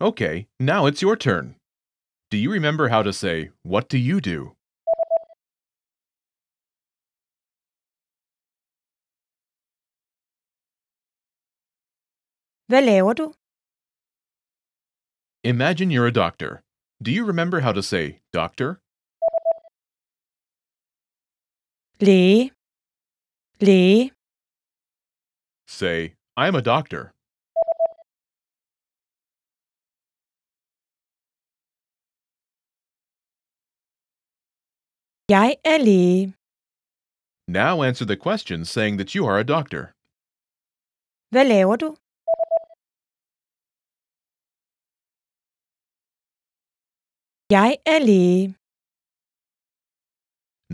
Okay, now it's your turn. Do you remember how to say, What do you do? Hvad laver du? Imagine you're a doctor. Do you remember how to say, Doctor? Læge. Læge. Say, I'm a doctor. Jeg er læge. Now answer the question saying that you are a doctor. Hvad laver du? Jeg er læge.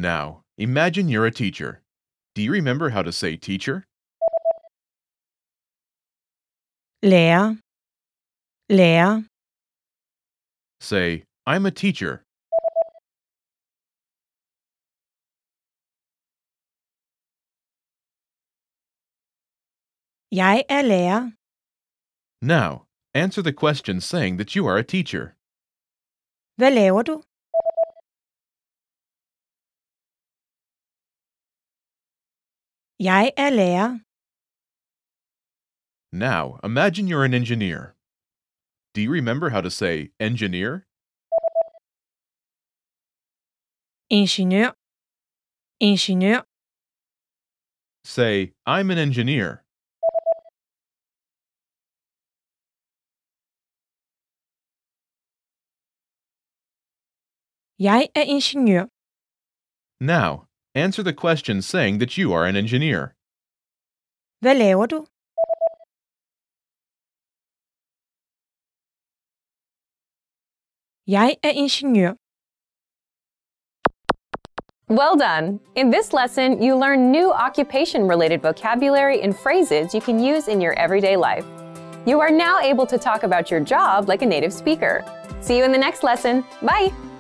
Now, imagine you're a teacher. Do you remember how to say teacher? Lærer. Lærer. Say, I'm a teacher. Jeg er lærer. Now, answer the question saying that you are a teacher. Hvad laver du? Jeg er lærer. Now, imagine you're an engineer. Do you remember how to say engineer? Ingeniør. Ingeniør. Say, I'm an engineer. Jeg er ingeniør. Now, answer the question saying that you are an engineer. Hvad laver du? Jeg er ingeniør. Well done! In this lesson, you learn new occupation related vocabulary and phrases you can use in your everyday life. You are now able to talk about your job like a native speaker. See you in the next lesson. Bye!